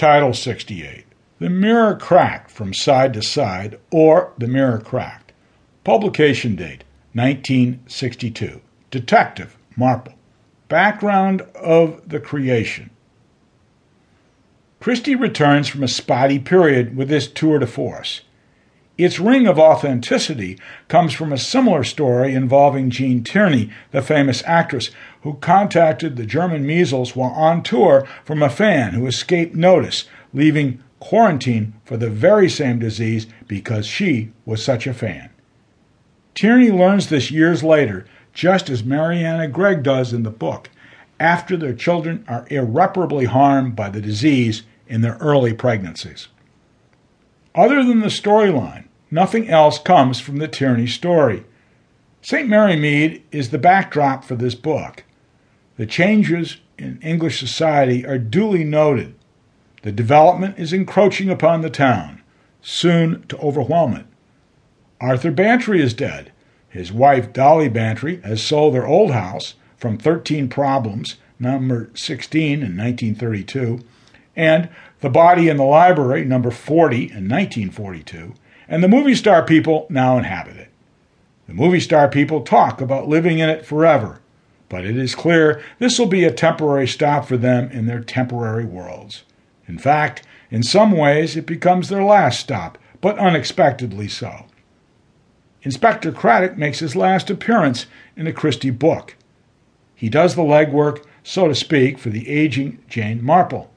Title 68 The Mirror Cracked from Side to Side, or The Mirror Cracked. Publication date 1962. Detective Marple. Background of the creation. Christie returns from a spotty period with this tour de force. Its ring of authenticity comes from a similar story involving Gene Tierney, the famous actress, who contacted the German measles while on tour from a fan who escaped notice, leaving quarantine for the very same disease because she was such a fan. Tierney learns this years later, just as Mariana Gregg does in the book, after their children are irreparably harmed by the disease in their early pregnancies. Other than the storyline, Nothing else comes from the Tierney story. St. Mary Mead is the backdrop for this book. The changes in English society are duly noted. The development is encroaching upon the town, soon to overwhelm it. Arthur Bantry is dead. His wife, Dolly Bantry, has sold their old house from 13 Problems, number 16 in 1932, and The Body in the Library, number 40 in 1942, and the movie star people now inhabit it. The movie star people talk about living in it forever, but it is clear this will be a temporary stop for them in their temporary worlds. In fact, in some ways, it becomes their last stop, but unexpectedly so. Inspector Craddock makes his last appearance in a Christie book. He does the legwork, so to speak, for the aging Jane Marple.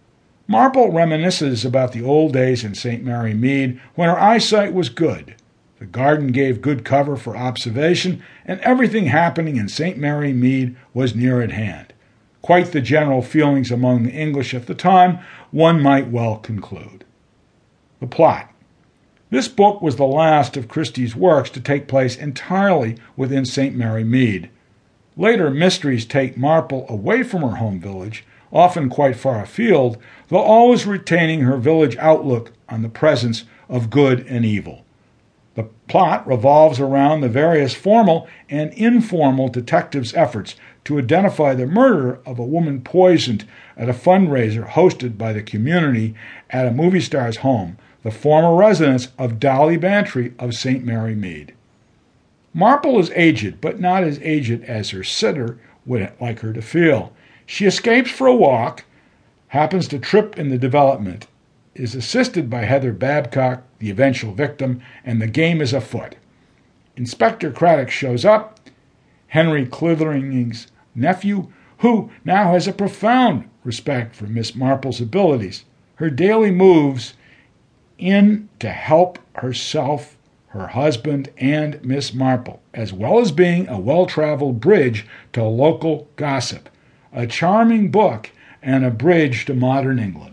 Marple reminisces about the old days in St. Mary Mead when her eyesight was good. The garden gave good cover for observation, and everything happening in St. Mary Mead was near at hand. Quite the general feelings among the English at the time, one might well conclude. The plot. This book was the last of Christie's works to take place entirely within St. Mary Mead. Later mysteries take Marple away from her home village often quite far afield, though always retaining her village outlook on the presence of good and evil. The plot revolves around the various formal and informal detectives' efforts to identify the murderer of a woman poisoned at a fundraiser hosted by the community at a movie star's home, the former residence of Dolly Bantry of St. Mary Mead. Marple is aged, but not as aged as her sitter would like her to feel. She escapes for a walk, happens to trip in the development, is assisted by Heather Badcock, the eventual victim, and the game is afoot. Inspector Craddock shows up, Henry Clithering's nephew, who now has a profound respect for Miss Marple's abilities. Her daily moves in to help herself, her husband, and Miss Marple, as well as being a well traveled bridge to local gossip a charming book, and a bridge to modern England.